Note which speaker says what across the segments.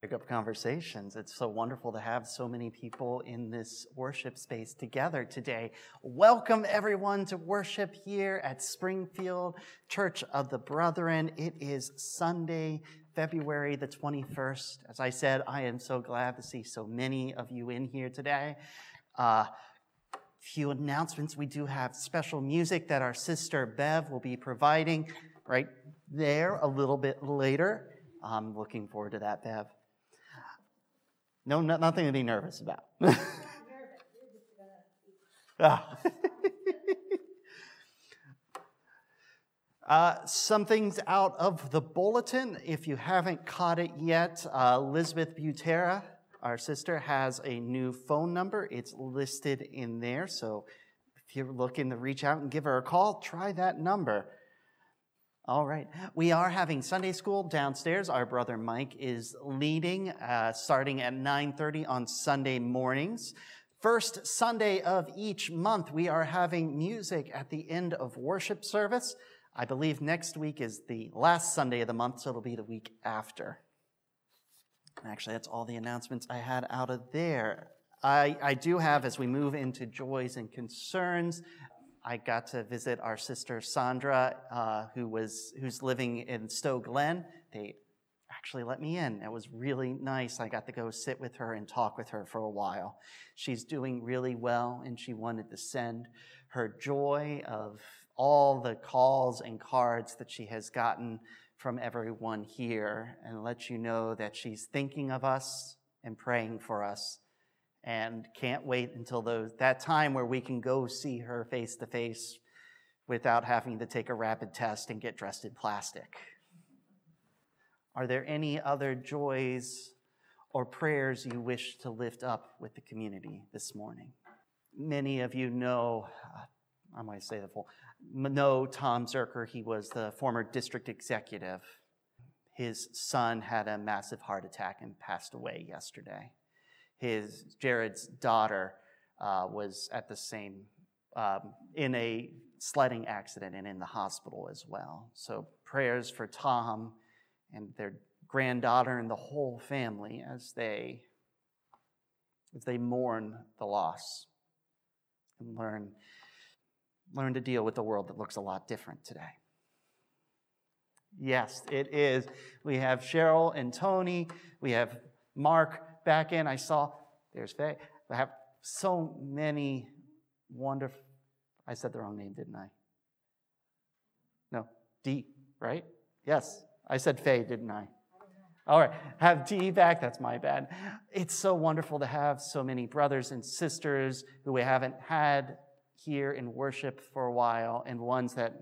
Speaker 1: Pick up conversations. It's so wonderful to have so many people in this worship space together today. Welcome everyone to worship here at Springfield Church of the Brethren. It is Sunday, February the 21st. As I said, I am so glad to see so many of you in here today. Uh, few announcements. We do have special music that our sister Bev will be providing right there a little bit later. I'm looking forward to that, Bev. No, no nothing to be nervous about. ah. Uh, some things out of the bulletin. If you haven't caught it yet, uh, Elizabeth Butera, our sister, has a new phone number. It's listed in there. So if you're looking to reach out and give her a call, try that number. All right. We are having Sunday school downstairs. Our brother Mike is leading, uh, starting at 9:30 on Sunday mornings. First Sunday of each month, we are having music at the end of worship service. I believe next week is the last Sunday of the month, so it'll be the week after. Actually, that's all the announcements I had out of there. I, I do have, as we move into joys and concerns, I got to visit our sister Sandra, uh, who was who's living in Stowe Glen. They actually let me in. It was really nice. I got to go sit with her and talk with her for a while. She's doing really well, and she wanted to send her joy of all the calls and cards that she has gotten from everyone here and let you know that she's thinking of us and praying for us and can't wait until those, that time where we can go see her face to face without having to take a rapid test and get dressed in plastic. Are there any other joys or prayers you wish to lift up with the community this morning? Many of you know, uh, I might say the full, know Tom Zerker. He was the former district executive. His son had a massive heart attack and passed away yesterday his Jared's daughter uh, was at the same um, in a sledding accident and in the hospital as well. So prayers for Tom and their granddaughter and the whole family as they as they mourn the loss and learn learn to deal with the world that looks a lot different today. Yes, it is. We have Cheryl and Tony. We have Mark back in, I saw there's Faye. I have so many wonderful. I said the wrong name, didn't I? No, D, right? Yes, I said Faye, didn't I? All right, have D back. That's my bad. It's so wonderful to have so many brothers and sisters who we haven't had here in worship for a while, and ones that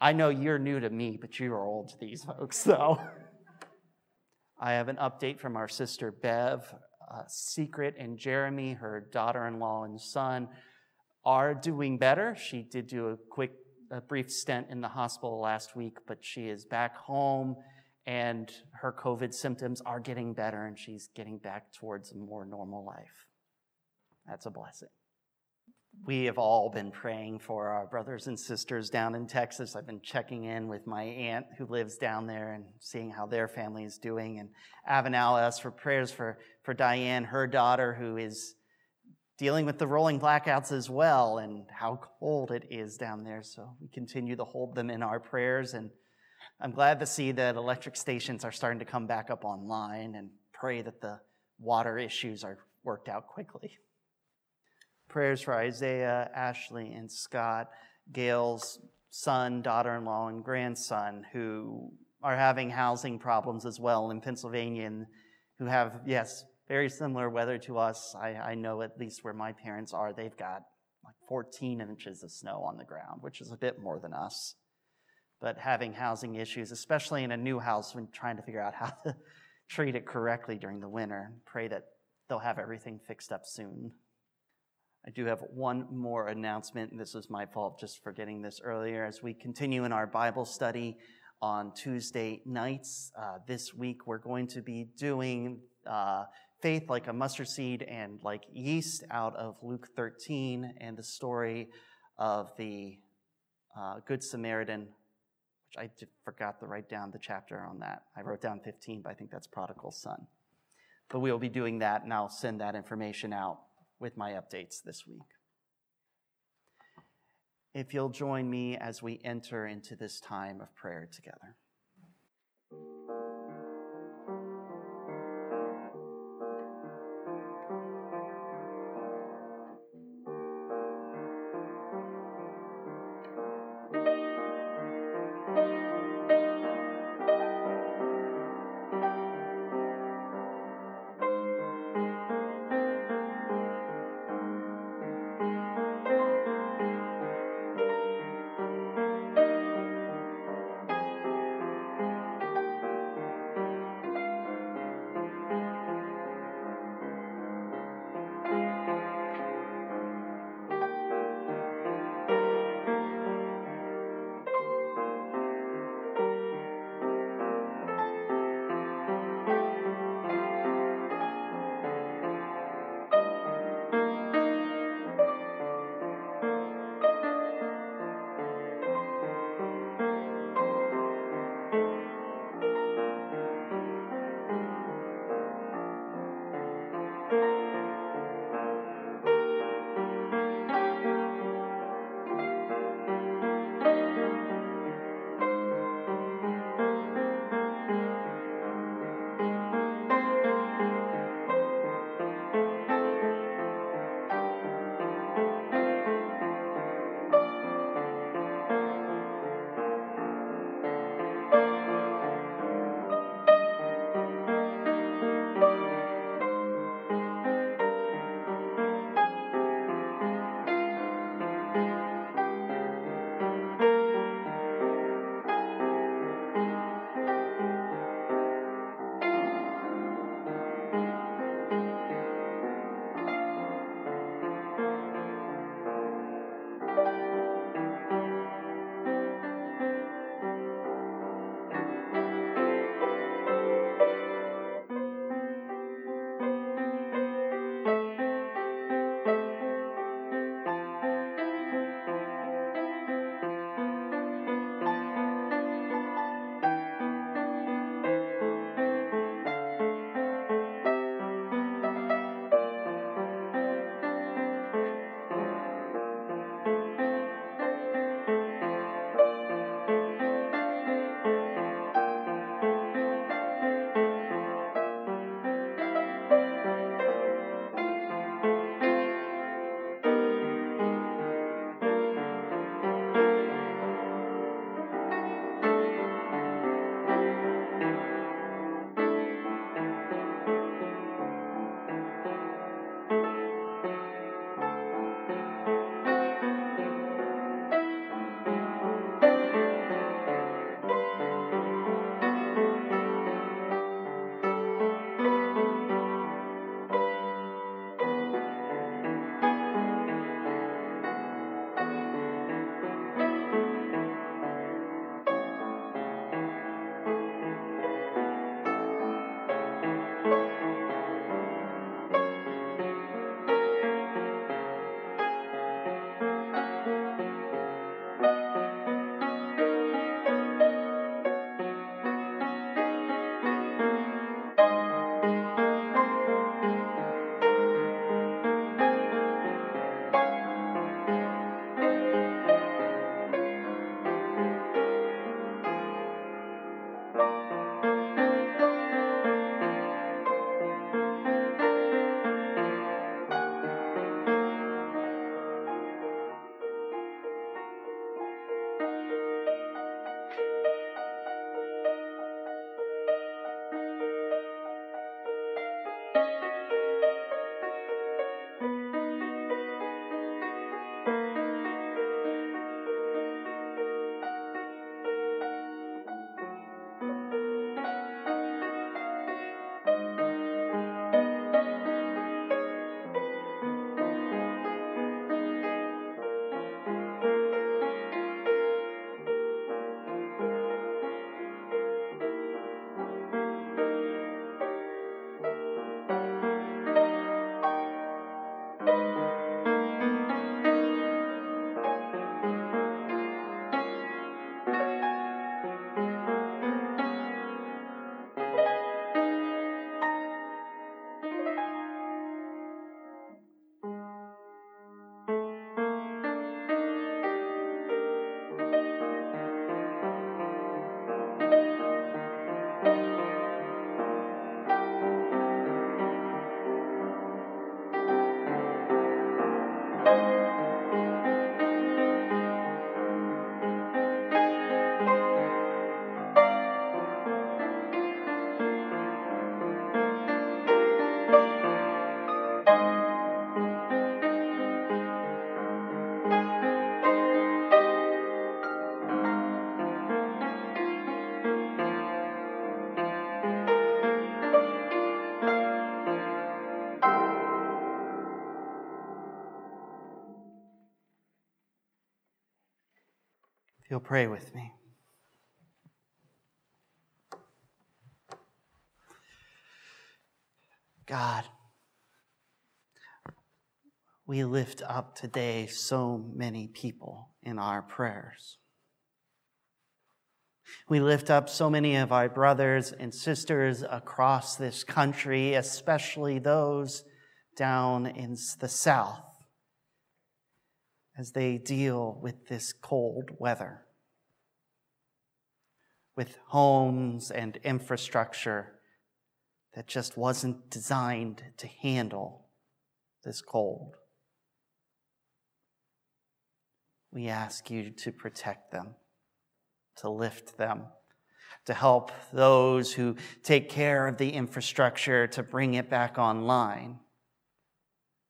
Speaker 1: I know you're new to me, but you are old to these folks, so. I have an update from our sister Bev. Uh, Secret and Jeremy, her daughter in law and son, are doing better. She did do a quick, a brief stint in the hospital last week, but she is back home and her COVID symptoms are getting better and she's getting back towards a more normal life. That's a blessing we have all been praying for our brothers and sisters down in Texas. I've been checking in with my aunt who lives down there and seeing how their family is doing. And Avenal asked for prayers for, for Diane, her daughter, who is dealing with the rolling blackouts as well and how cold it is down there. So we continue to hold them in our prayers. And I'm glad to see that electric stations are starting to come back up online and pray that the water issues are worked out quickly prayers for Isaiah, Ashley, and Scott, Gail's son, daughter in law, and grandson who are having housing problems as well in Pennsylvania and who have, yes, very similar weather to us. I, I know at least where my parents are, they've got like 14 inches of snow on the ground, which is a bit more than us. But having housing issues, especially in a new house, when trying to figure out how to treat it correctly during the winter, pray that they'll have everything fixed up soon. I do have one more announcement, and this was my fault just for getting this earlier. As we continue in our Bible study on Tuesday nights, uh, this week we're going to be doing uh, faith like a mustard seed and like yeast out of Luke 13 and the story of the uh, Good Samaritan, which I forgot to write down the chapter on that. I wrote down 15, but I think that's prodigal son. But we will be doing that, and I'll send that information out with my updates this week. If you'll join me as we enter into this time of prayer together. You'll pray with me. God, we lift up today so many people in our prayers. We lift up so many of our brothers and sisters across this country, especially those down in the south, as they deal with this cold weather, with homes and infrastructure that just wasn't designed to handle this cold. We ask you to protect them to lift them, to help those who take care of the infrastructure to bring it back online,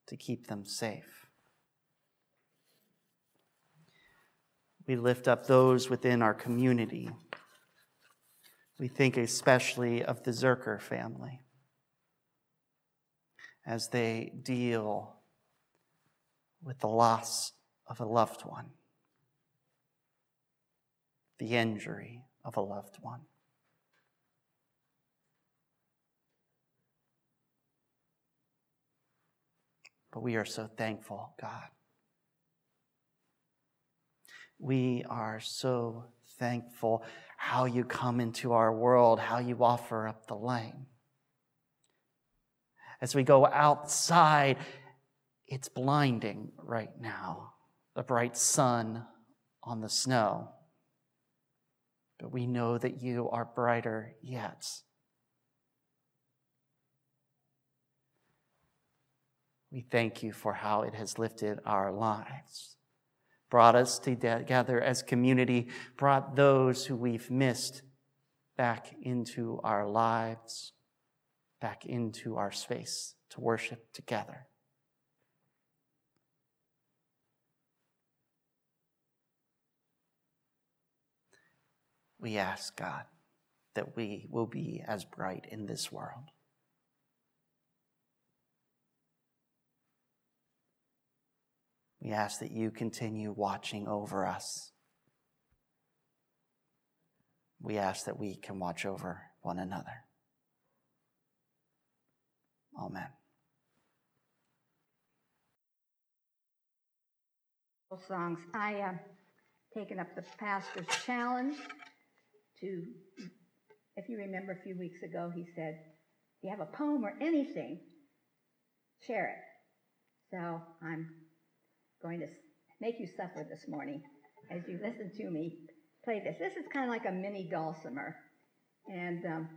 Speaker 1: to keep them safe. We lift up those within our community. We think especially of the Zerker family as they deal with the loss of a loved one the injury of a loved one. But we are so thankful, God. We are so thankful how you come into our world, how you offer up the lane. As we go outside, it's blinding right now, the bright sun on the snow but we know that you are brighter yet. We thank you for how it has lifted our lives, brought us together as community, brought those who we've missed back into our lives, back into our space to worship together. we ask, God, that we will be as bright in this world. We ask that you continue watching over us. We ask that we can watch over one another. Amen.
Speaker 2: Songs. I uh, taken up the pastor's challenge to, if you remember a few weeks ago, he said, if you have a poem or anything, share it. So I'm going to make you suffer this morning as you listen to me play this. This is kind of like a mini dulcimer. And um,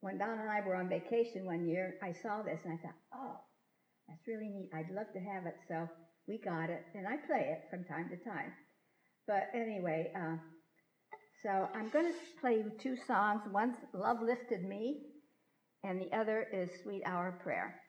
Speaker 2: when Don and I were on vacation one year, I saw this and I thought, oh, that's really neat. I'd love to have it. So we got it, and I play it from time to time. But anyway, uh, so I'm going to play two songs. One's Love Lifted Me, and the other is Sweet Hour Prayer.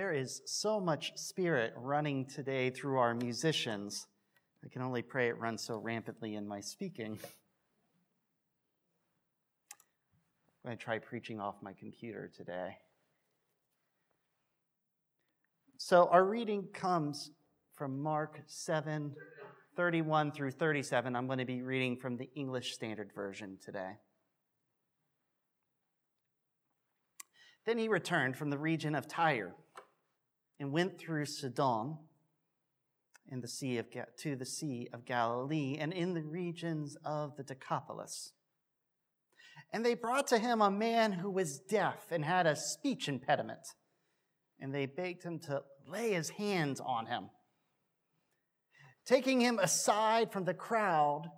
Speaker 1: There is so much spirit running today through our musicians. I can only pray it runs so rampantly in my speaking. I'm going to try preaching off my computer today. So, our reading comes from Mark 7 31 through 37. I'm going to be reading from the English Standard Version today. Then he returned from the region of Tyre and went through Sidon in the sea of, to the Sea of Galilee and in the regions of the Decapolis. And they brought to him a man who was deaf and had a speech impediment. And they begged him to lay his hands on him. Taking him aside from the crowd,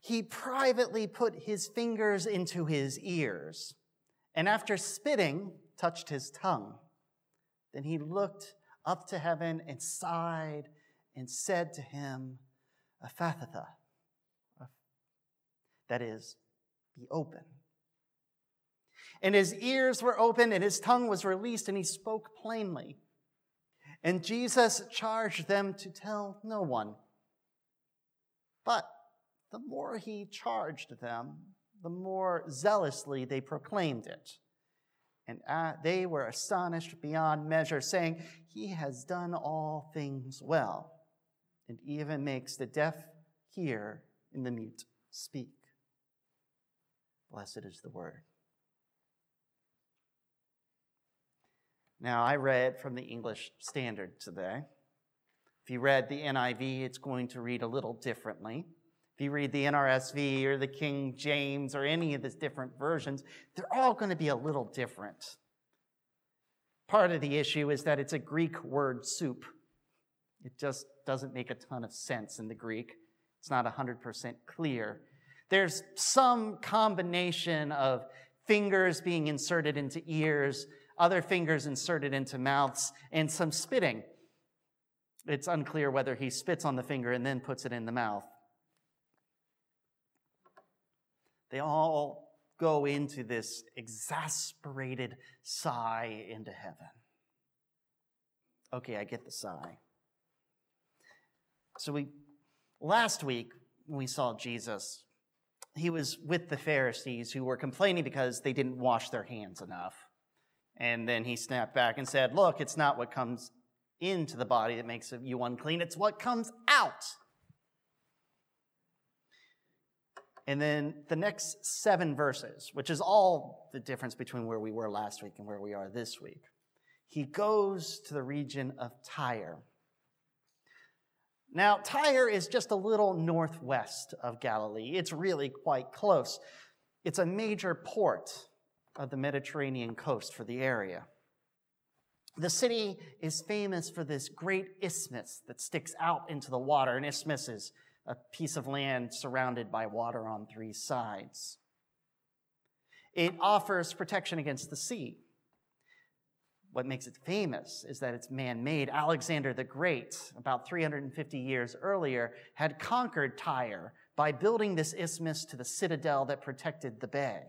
Speaker 1: he privately put his fingers into his ears, and after spitting, touched his tongue. Then he looked up to heaven and sighed and said to him, Ephphatha, that is, be open. And his ears were opened and his tongue was released and he spoke plainly. And Jesus charged them to tell no one. But the more he charged them, the more zealously they proclaimed it. And they were astonished beyond measure, saying, He has done all things well, and even makes the deaf hear and the mute speak. Blessed is the word. Now, I read from the English Standard today. If you read the NIV, it's going to read a little differently. If you read the NRSV or the King James or any of these different versions, they're all going to be a little different. Part of the issue is that it's a Greek word soup. It just doesn't make a ton of sense in the Greek. It's not 100% clear. There's some combination of fingers being inserted into ears, other fingers inserted into mouths, and some spitting. It's unclear whether he spits on the finger and then puts it in the mouth. They all go into this exasperated sigh into heaven. Okay, I get the sigh. So we last week we saw Jesus, he was with the Pharisees who were complaining because they didn't wash their hands enough. And then he snapped back and said, Look, it's not what comes into the body that makes you unclean, it's what comes out. And then the next seven verses, which is all the difference between where we were last week and where we are this week, he goes to the region of Tyre. Now, Tyre is just a little northwest of Galilee. It's really quite close. It's a major port of the Mediterranean coast for the area. The city is famous for this great isthmus that sticks out into the water. An isthmus is a piece of land surrounded by water on three sides. It offers protection against the sea. What makes it famous is that it's man made. Alexander the Great, about 350 years earlier, had conquered Tyre by building this isthmus to the citadel that protected the bay.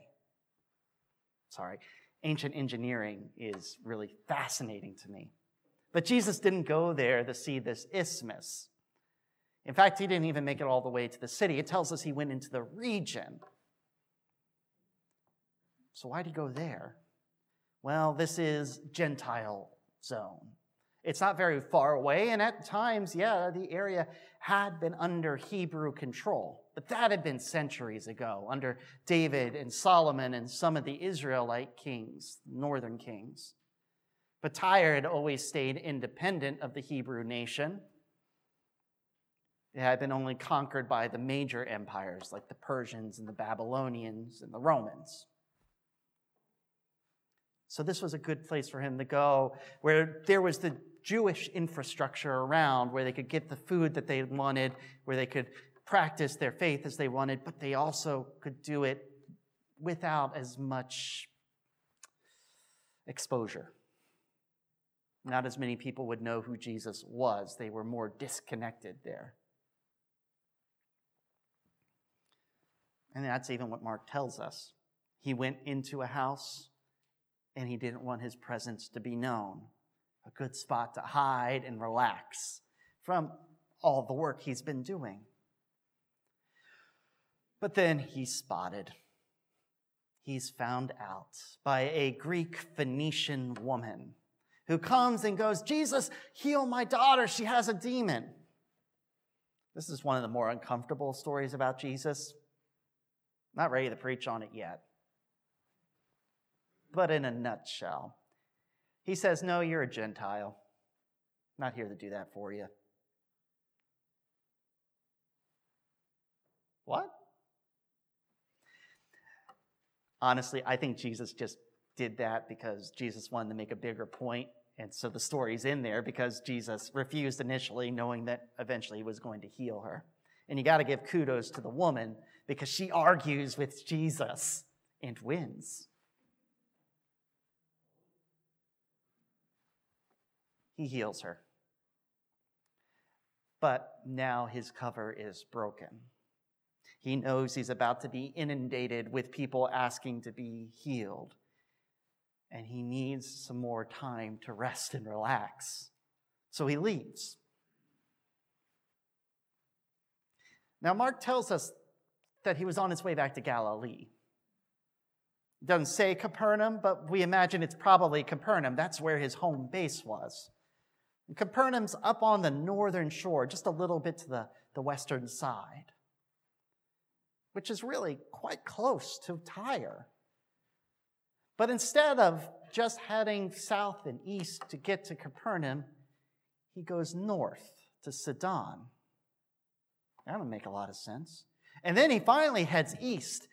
Speaker 1: Sorry, ancient engineering is really fascinating to me. But Jesus didn't go there to see this isthmus. In fact, he didn't even make it all the way to the city. It tells us he went into the region. So, why'd he go there? Well, this is Gentile zone. It's not very far away, and at times, yeah, the area had been under Hebrew control. But that had been centuries ago, under David and Solomon and some of the Israelite kings, northern kings. But Tyre had always stayed independent of the Hebrew nation. It had been only conquered by the major empires like the Persians and the Babylonians and the Romans. So, this was a good place for him to go, where there was the Jewish infrastructure around, where they could get the food that they wanted, where they could practice their faith as they wanted, but they also could do it without as much exposure. Not as many people would know who Jesus was, they were more disconnected there. And that's even what Mark tells us. He went into a house and he didn't want his presence to be known. a good spot to hide and relax from all the work he's been doing. But then he's spotted. He's found out by a Greek Phoenician woman who comes and goes, Jesus, heal my daughter. She has a demon. This is one of the more uncomfortable stories about Jesus. Not ready to preach on it yet. But in a nutshell, he says, No, you're a Gentile. Not here to do that for you. What? Honestly, I think Jesus just did that because Jesus wanted to make a bigger point. And so the story's in there because Jesus refused initially, knowing that eventually he was going to heal her. And you got to give kudos to the woman because she argues with Jesus and wins. He heals her. But now his cover is broken. He knows he's about to be inundated with people asking to be healed. And he needs some more time to rest and relax. So he leaves. Now, Mark tells us that he was on his way back to Galilee. It doesn't say Capernaum, but we imagine it's probably Capernaum. That's where his home base was. And Capernaum's up on the northern shore, just a little bit to the, the western side, which is really quite close to Tyre. But instead of just heading south and east to get to Capernaum, he goes north to Sidon. That would make a lot of sense. And then he finally heads east.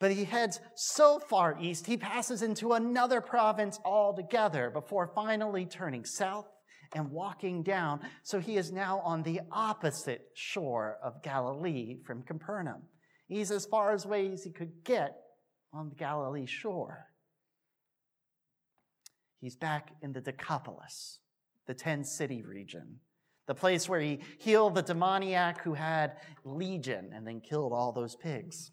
Speaker 1: But he heads so far east, he passes into another province altogether before finally turning south and walking down. So he is now on the opposite shore of Galilee from Capernaum. He's as far as away as he could get on the Galilee shore. He's back in the Decapolis, the 10 city region, the place where he healed the demoniac who had legion and then killed all those pigs.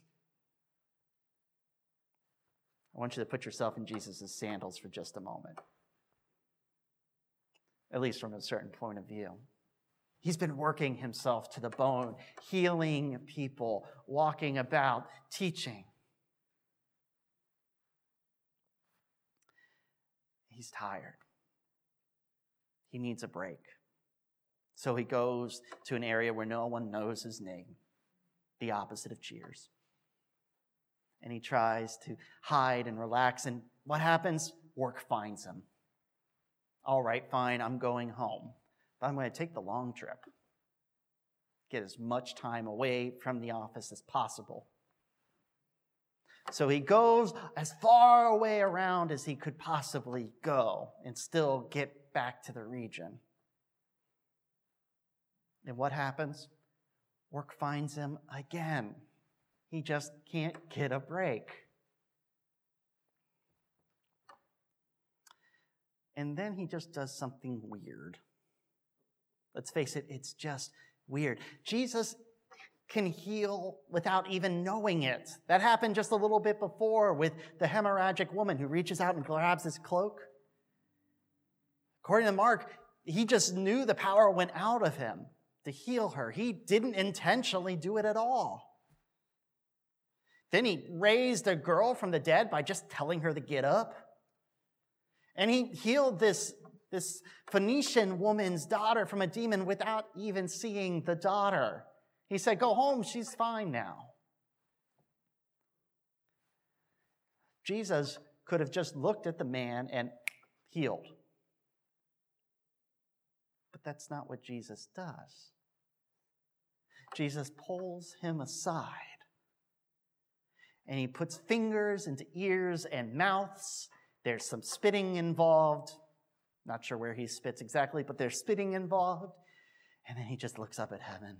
Speaker 1: I want you to put yourself in Jesus' sandals for just a moment at least from a certain point of view. He's been working himself to the bone, healing people, walking about, teaching. He's tired. He needs a break. So he goes to an area where no one knows his name, the opposite of cheers. And he tries to hide and relax. And what happens? Work finds him all right, fine, I'm going home. But I'm going to take the long trip. Get as much time away from the office as possible. So he goes as far away around as he could possibly go and still get back to the region. And what happens? Work finds him again. He just can't get a break. And then he just does something weird. Let's face it, it's just weird. Jesus can heal without even knowing it. That happened just a little bit before with the hemorrhagic woman who reaches out and grabs his cloak. According to Mark, he just knew the power went out of him to heal her. He didn't intentionally do it at all. Then he raised a girl from the dead by just telling her to get up. And he healed this, this Phoenician woman's daughter from a demon without even seeing the daughter. He said, Go home, she's fine now. Jesus could have just looked at the man and healed. But that's not what Jesus does. Jesus pulls him aside and he puts fingers into ears and mouths there's some spitting involved. Not sure where he spits exactly, but there's spitting involved. And then he just looks up at heaven.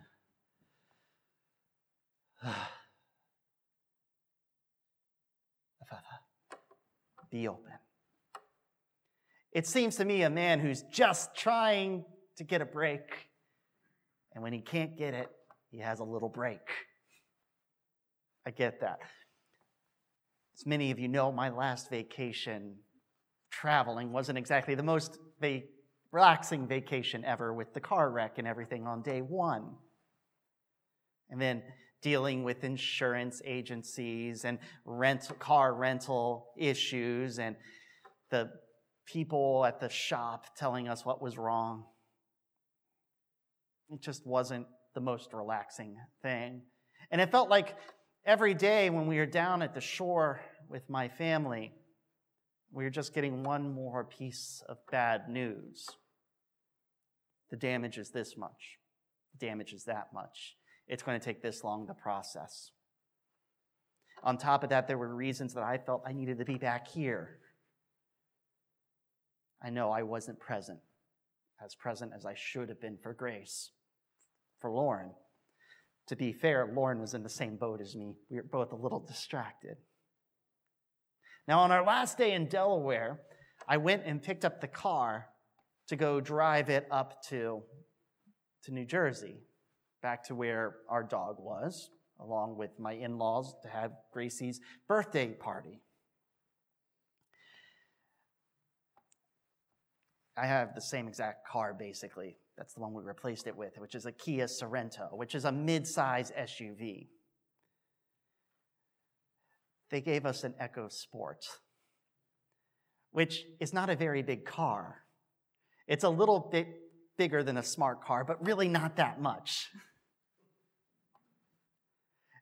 Speaker 1: Be open. It seems to me a man who's just trying to get a break, and when he can't get it, he has a little break. I get that. As many of you know, my last vacation traveling wasn't exactly the most relaxing vacation ever with the car wreck and everything on day one. And then dealing with insurance agencies and rent, car rental issues and the people at the shop telling us what was wrong. It just wasn't the most relaxing thing. And it felt like every day when we were down at the shore with my family, we were just getting one more piece of bad news. The damage is this much, the damage is that much. It's going to take this long to process. On top of that, there were reasons that I felt I needed to be back here. I know I wasn't present, as present as I should have been for Grace, for Lauren. To be fair, Lauren was in the same boat as me. We were both a little distracted. Now, on our last day in Delaware, I went and picked up the car to go drive it up to, to New Jersey, back to where our dog was, along with my in laws to have Gracie's birthday party. I have the same exact car basically. That's the one we replaced it with, which is a Kia Sorento, which is a mid-size SUV. They gave us an EcoSport, which is not a very big car. It's a little bit bigger than a smart car, but really not that much.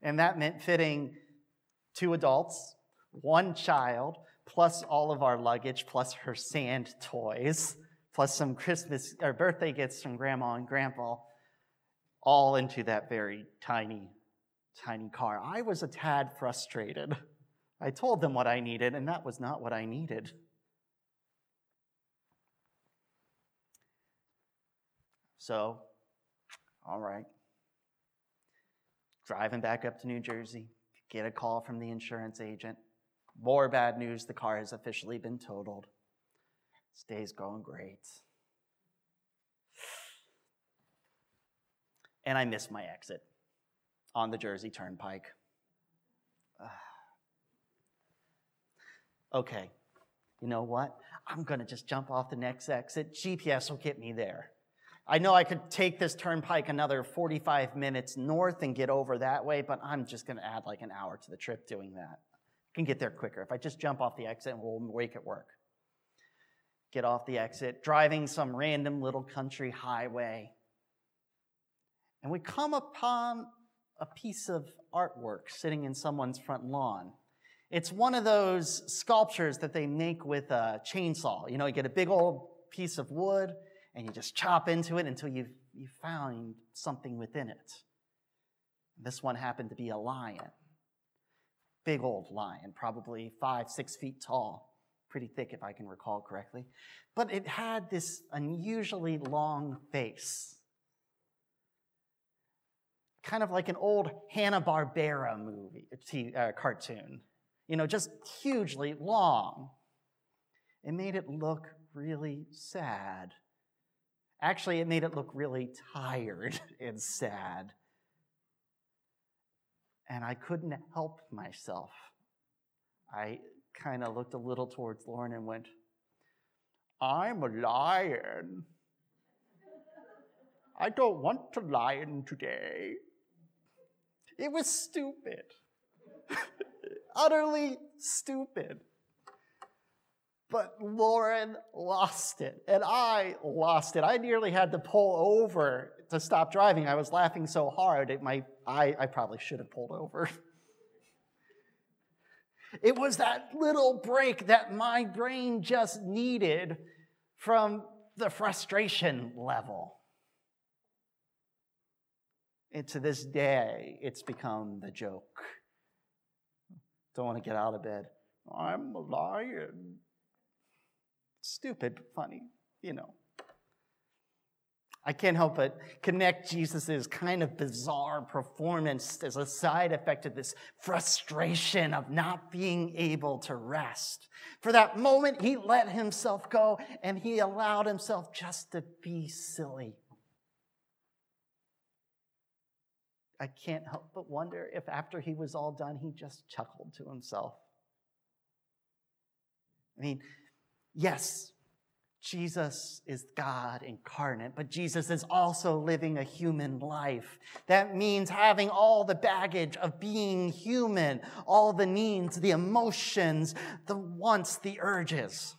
Speaker 1: And that meant fitting two adults, one child, plus all of our luggage, plus her sand toys, plus some Christmas or birthday gifts from grandma and grandpa, all into that very tiny, tiny car. I was a tad frustrated. I told them what I needed, and that was not what I needed. So, all right. Driving back up to New Jersey, get a call from the insurance agent. More bad news the car has officially been totaled. Day's going great. And I miss my exit on the Jersey Turnpike. okay, you know what? I'm to just jump off the next exit. GPS will get me there. I know I could take this turnpike another 45 minutes north and get over that way, but I'm just to add like an hour to the trip doing that. I can get there quicker if I just jump off the exit and we'll make it work. Get off the exit, driving some random little country highway. And we come upon a piece of artwork sitting in someone's front lawn. It's one of those sculptures that they make with a chainsaw. You know, you get a big old piece of wood and you just chop into it until you've, you found something within it. This one happened to be a lion. Big old lion, probably five, six feet tall. Pretty thick, if I can recall correctly. But it had this unusually long face. Kind of like an old Hanna-Barbera movie, uh, cartoon. You know, just hugely long. It made it look really sad. Actually, it made it look really tired and sad. And I couldn't help myself. I kind of looked a little towards Lauren and went, I'm a lion. I don't want to lion today. It was stupid. Utterly stupid. But Lauren lost it, and I lost it. I nearly had to pull over to stop driving. I was laughing so hard, it might, I, I probably should have pulled over. It was that little break that my brain just needed from the frustration level. And to this day, it's become the joke. Don't want to get out of bed. I'm a lion. Stupid, but funny, you know. I can't help but connect Jesus' kind of bizarre performance as a side effect of this frustration of not being able to rest. For that moment, he let himself go and he allowed himself just to be silly. I can't help but wonder if after he was all done, he just chuckled to himself. I mean, yes, Jesus is God incarnate, but Jesus is also living a human life. That means having all the baggage of being human, all the needs, the emotions, the wants, the urges.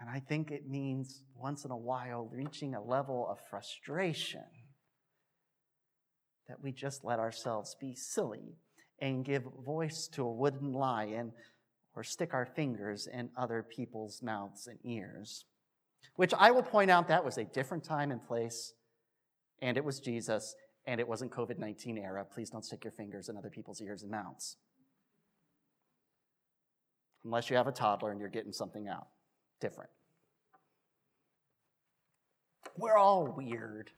Speaker 1: And I think it means once in a while reaching a level of frustration that we just let ourselves be silly and give voice to a wooden lie and or stick our fingers in other people's mouths and ears. Which I will point out that was a different time and place, and it was Jesus, and it wasn't COVID 19 era. Please don't stick your fingers in other people's ears and mouths. Unless you have a toddler and you're getting something out. Different. We're all weird.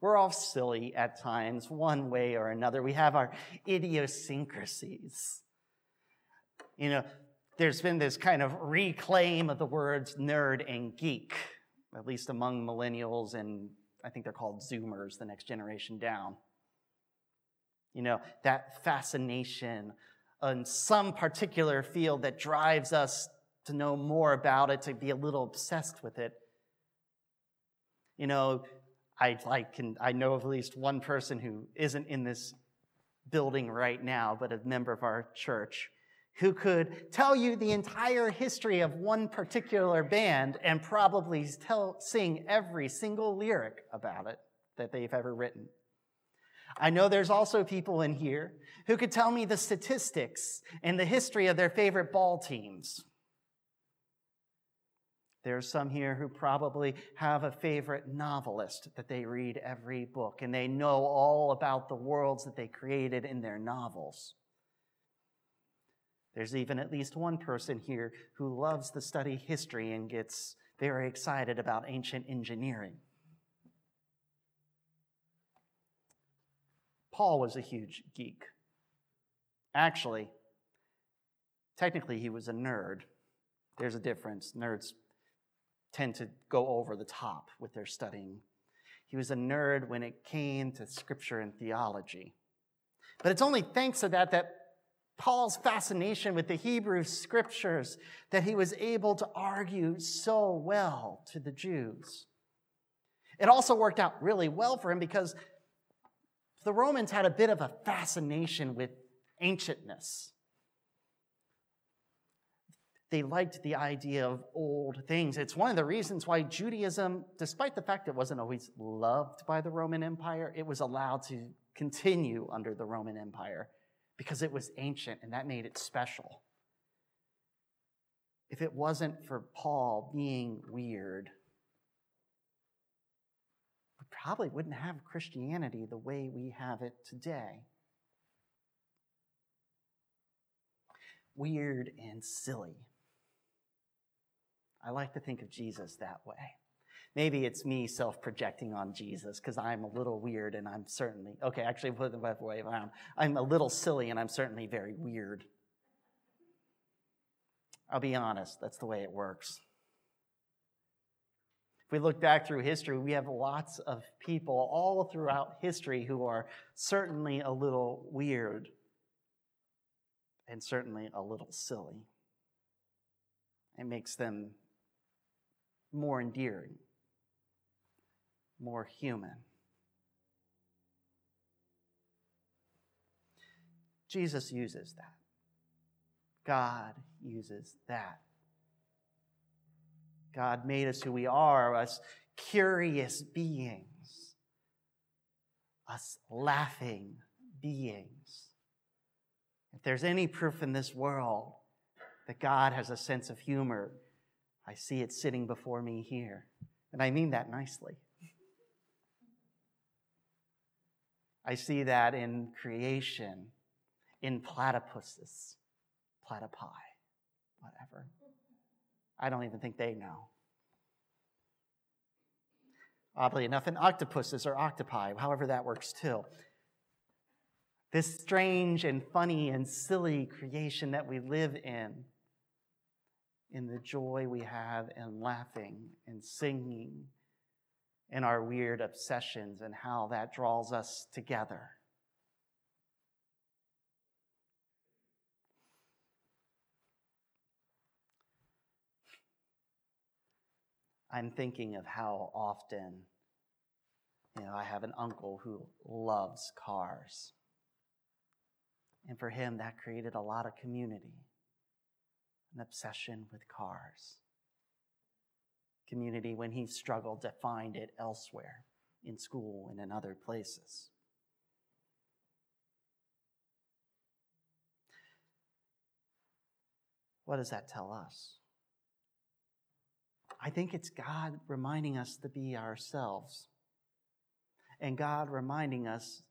Speaker 1: We're all silly at times, one way or another. We have our idiosyncrasies. You know, there's been this kind of reclaim of the words nerd and geek, at least among millennials and I think they're called Zoomers, the next generation down. You know, that fascination on some particular field that drives us to know more about it, to be a little obsessed with it. You know, I like can I know of at least one person who isn't in this building right now, but a member of our church who could tell you the entire history of one particular band and probably tell, sing every single lyric about it that they've ever written. I know there's also people in here who could tell me the statistics and the history of their favorite ball teams. There's some here who probably have a favorite novelist that they read every book and they know all about the worlds that they created in their novels. There's even at least one person here who loves to study history and gets very excited about ancient engineering. Paul was a huge geek. Actually, technically, he was a nerd. There's a difference. Nerds tend to go over the top with their studying. He was a nerd when it came to scripture and theology. But it's only thanks to that that Paul's fascination with the Hebrew scriptures that he was able to argue so well to the Jews. It also worked out really well for him because the Romans had a bit of a fascination with ancientness. They liked the idea of old things. It's one of the reasons why Judaism, despite the fact it wasn't always loved by the Roman Empire, it was allowed to continue under the Roman Empire because it was ancient and that made it special. If it wasn't for Paul being weird, we probably wouldn't have Christianity the way we have it today. Weird and silly. I like to think of Jesus that way. Maybe it's me self projecting on Jesus because I'm a little weird and I'm certainly, okay, actually, put it the way around. I'm a little silly and I'm certainly very weird. I'll be honest, that's the way it works. If we look back through history, we have lots of people all throughout history who are certainly a little weird and certainly a little silly. It makes them more endearing more human. Jesus uses that. God uses that. God made us who we are, us curious beings, us laughing beings. If there's any proof in this world that God has a sense of humor, I see it sitting before me here. And I mean that nicely. I see that in creation, in platypuses, platypi, whatever. I don't even think they know. Oddly enough, in octopuses or octopi, however that works too. This strange and funny and silly creation that we live in, in the joy we have in laughing and singing and our weird obsessions and how that draws us together. I'm thinking of how often, you know, I have an uncle who loves cars. And for him, that created a lot of community, an obsession with cars. Community when he struggled to find it elsewhere, in school and in other places. What does that tell us? I think it's God reminding us to be ourselves. And God reminding us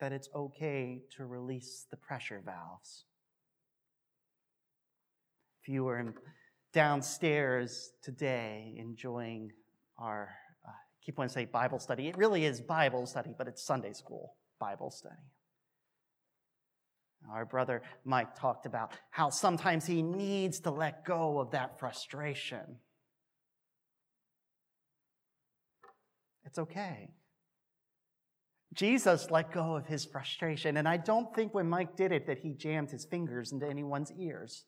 Speaker 1: that it's okay to release the pressure valves. If you were downstairs today enjoying our, uh, keep wanting to say Bible study, it really is Bible study, but it's Sunday school Bible study. Our brother Mike talked about how sometimes he needs to let go of that frustration. It's okay. Jesus let go of his frustration, and I don't think when Mike did it that he jammed his fingers into anyone's ears.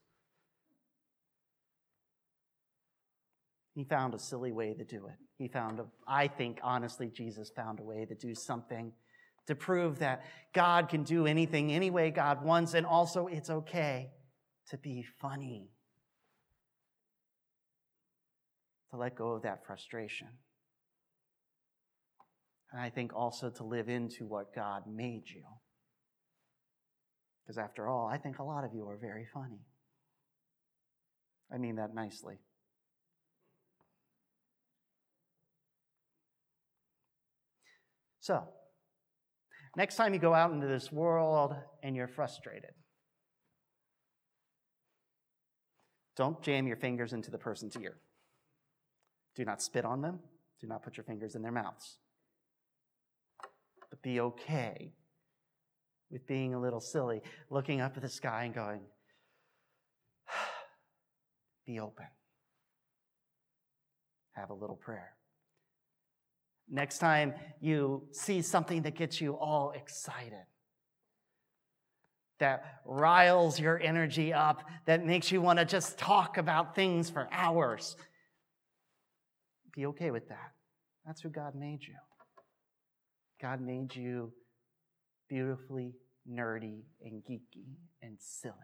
Speaker 1: He found a silly way to do it. He found, a, I think, honestly, Jesus found a way to do something to prove that God can do anything any way God wants, and also it's okay to be funny, to let go of that frustration. And I think also to live into what God made you. Because after all, I think a lot of you are very funny. I mean that nicely. So, Next time you go out into this world and you're frustrated, don't jam your fingers into the person's ear. Do not spit on them. Do not put your fingers in their mouths. But be okay with being a little silly, looking up at the sky and going, be open. Have a little prayer. Next time you see something that gets you all excited, that riles your energy up, that makes you want to just talk about things for hours, be okay with that. That's who God made you. God made you beautifully nerdy and geeky and silly.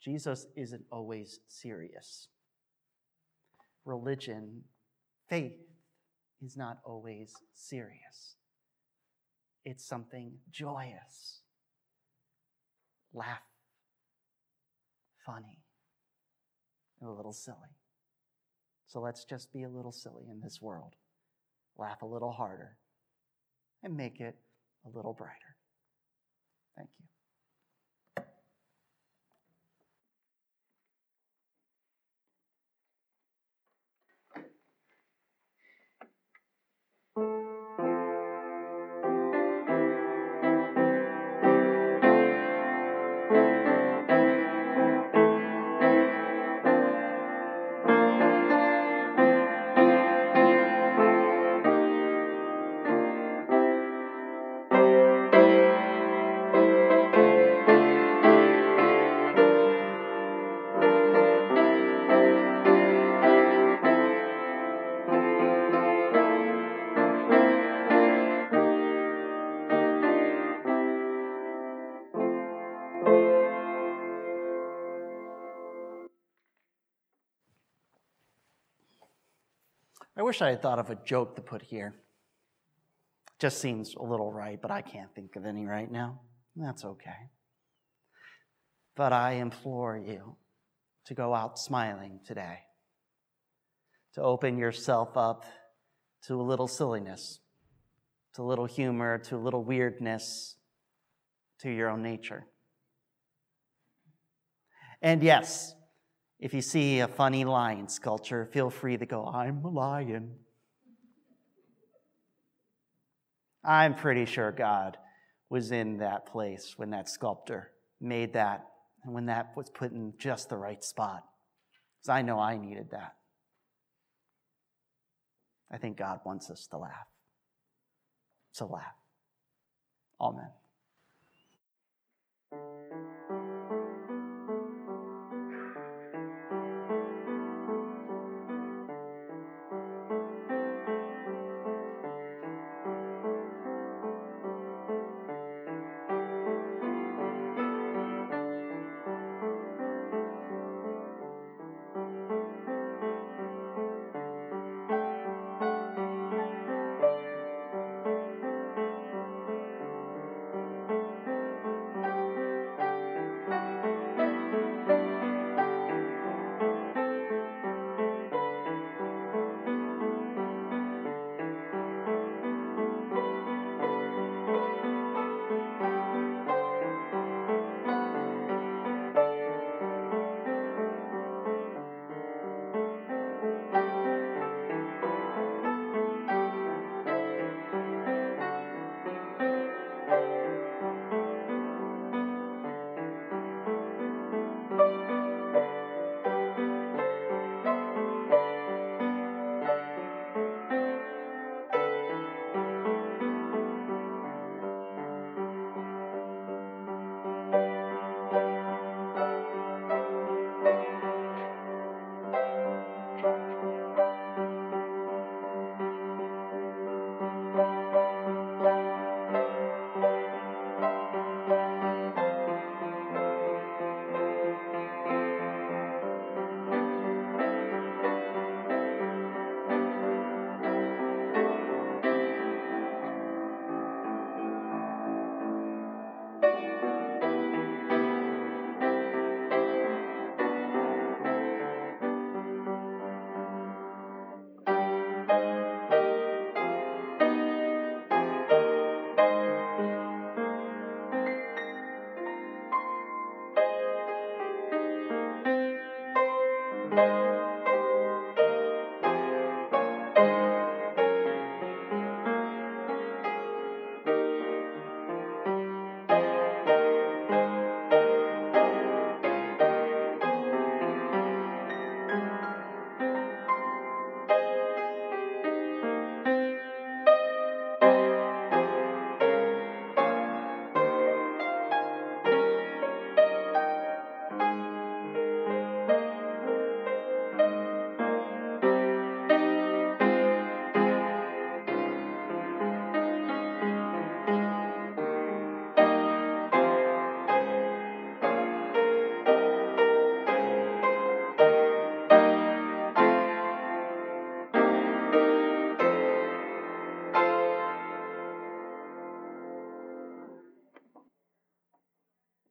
Speaker 1: Jesus isn't always serious religion, faith, is not always serious. It's something joyous, laugh, funny, and a little silly. So let's just be a little silly in this world, laugh a little harder, and make it a little brighter. Thank you. wish I had thought of a joke to put here. Just seems a little right, but I can't think of any right now. That's okay. But I implore you to go out smiling today, to open yourself up to a little silliness, to a little humor, to a little weirdness, to your own nature. And yes, if you see a funny lion sculpture, feel free to go, I'm a lion. I'm pretty sure God was in that place when that sculptor made that and when that was put in just the right spot. Because I know I needed that. I think God wants us to laugh. So laugh. Amen.